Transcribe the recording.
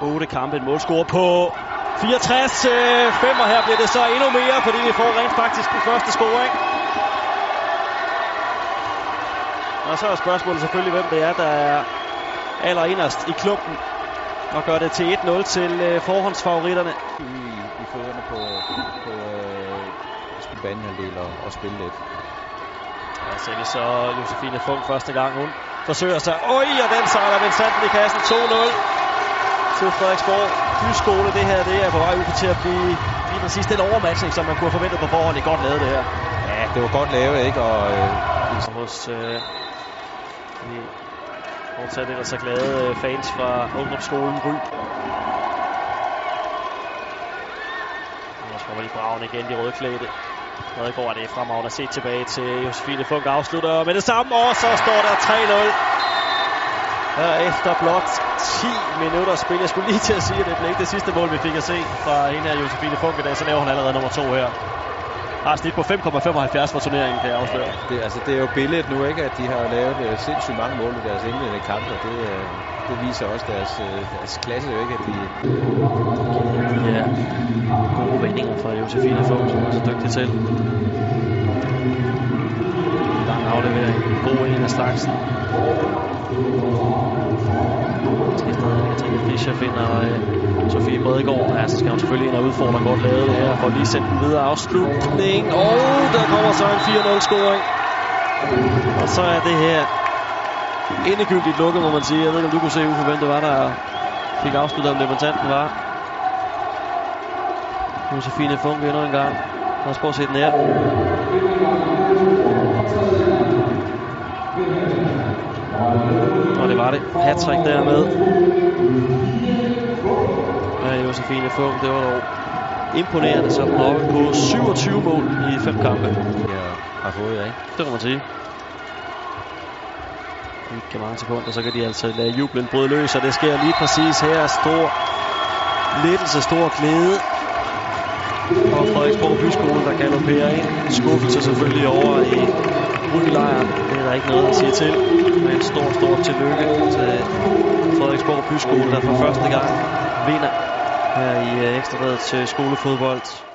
8 kampe, en målscore på 64. 5 og her bliver det så endnu mere, fordi vi får rent faktisk den første scoring. Og så er spørgsmålet selvfølgelig, hvem det er, der er allerinderst i klubben og gør det til 1-0 til øh, forhåndsfavoritterne. I, i fødderne på, på øh, banehalvdel og, og spille lidt. Og så er vi så Josefine Funk første gang, hun forsøger sig. Oj, og den så er der Vincenten i kassen. 2-0 til Frederiksborg. Byskole, det her, det er på vej ud til at blive lige præcis den overmatching, som man kunne have forventet på forhånd. Det er godt lavet, det her. Ja, det var godt lavet, ikke? Og, øh, hos øh, de fortsat ellers så glade øh, fans fra ungdomsskolen Ry. Nu kommer de braven igen, de rødklædte. Rødgaard er det fremragende at se tilbage til Josefine Funk afslutter med det samme, og så står der 3-0. Her efter blot 10 minutter spil. Jeg skulle lige til at sige, at det blev ikke det sidste mål, vi fik at se fra en af Josefine Funk i dag. Så laver hun allerede nummer to her. Har snit på 5,75 for turneringen, kan jeg afsløre. Ja, det, altså, det er jo billedet nu, ikke? At de har lavet uh, sindssygt mange mål i deres indledende kampe. Det, uh, det viser også deres, uh, deres klasse, jo ikke? At de... Ja, gode vendinger fra Josefine Funk, som er så dygtig til. Lang aflevering. God en af slagsen. Fischer finder øh, Sofie Bredegaard. Ja, så skal hun selvfølgelig ind og udfordre godt lavet her, for lige sendt den videre afslutning. Og der kommer så en 4-0 scoring. Og så er det her endegyldigt lukket, må man sige. Jeg ved ikke, om du kunne se, Uffe, hvem det var, der fik afsluttet, om debutanten var. Josefine Funk endnu en gang. Lad os prøve at se den her. Og det var det. Hattrick dermed. Ja, Josefine Funk, det var dog imponerende, så den oppe på 27 mål i fem kampe. Ja, har fået, ja, ikke? Det kan man sige. Ikke mange sekunder, så kan de altså lade jublen bryde løs, og det sker lige præcis her. Stor lettelse, stor glæde. Og Frederiksborg Byskole, der galopperer ind. Skuffelse selvfølgelig over i Ryggelejren. Det er der ikke noget at sige til. Men en stor, stor tillykke til Frederiksborg Byskole, der for første gang vinder her i øh, ekstrabladet til skolefodbold.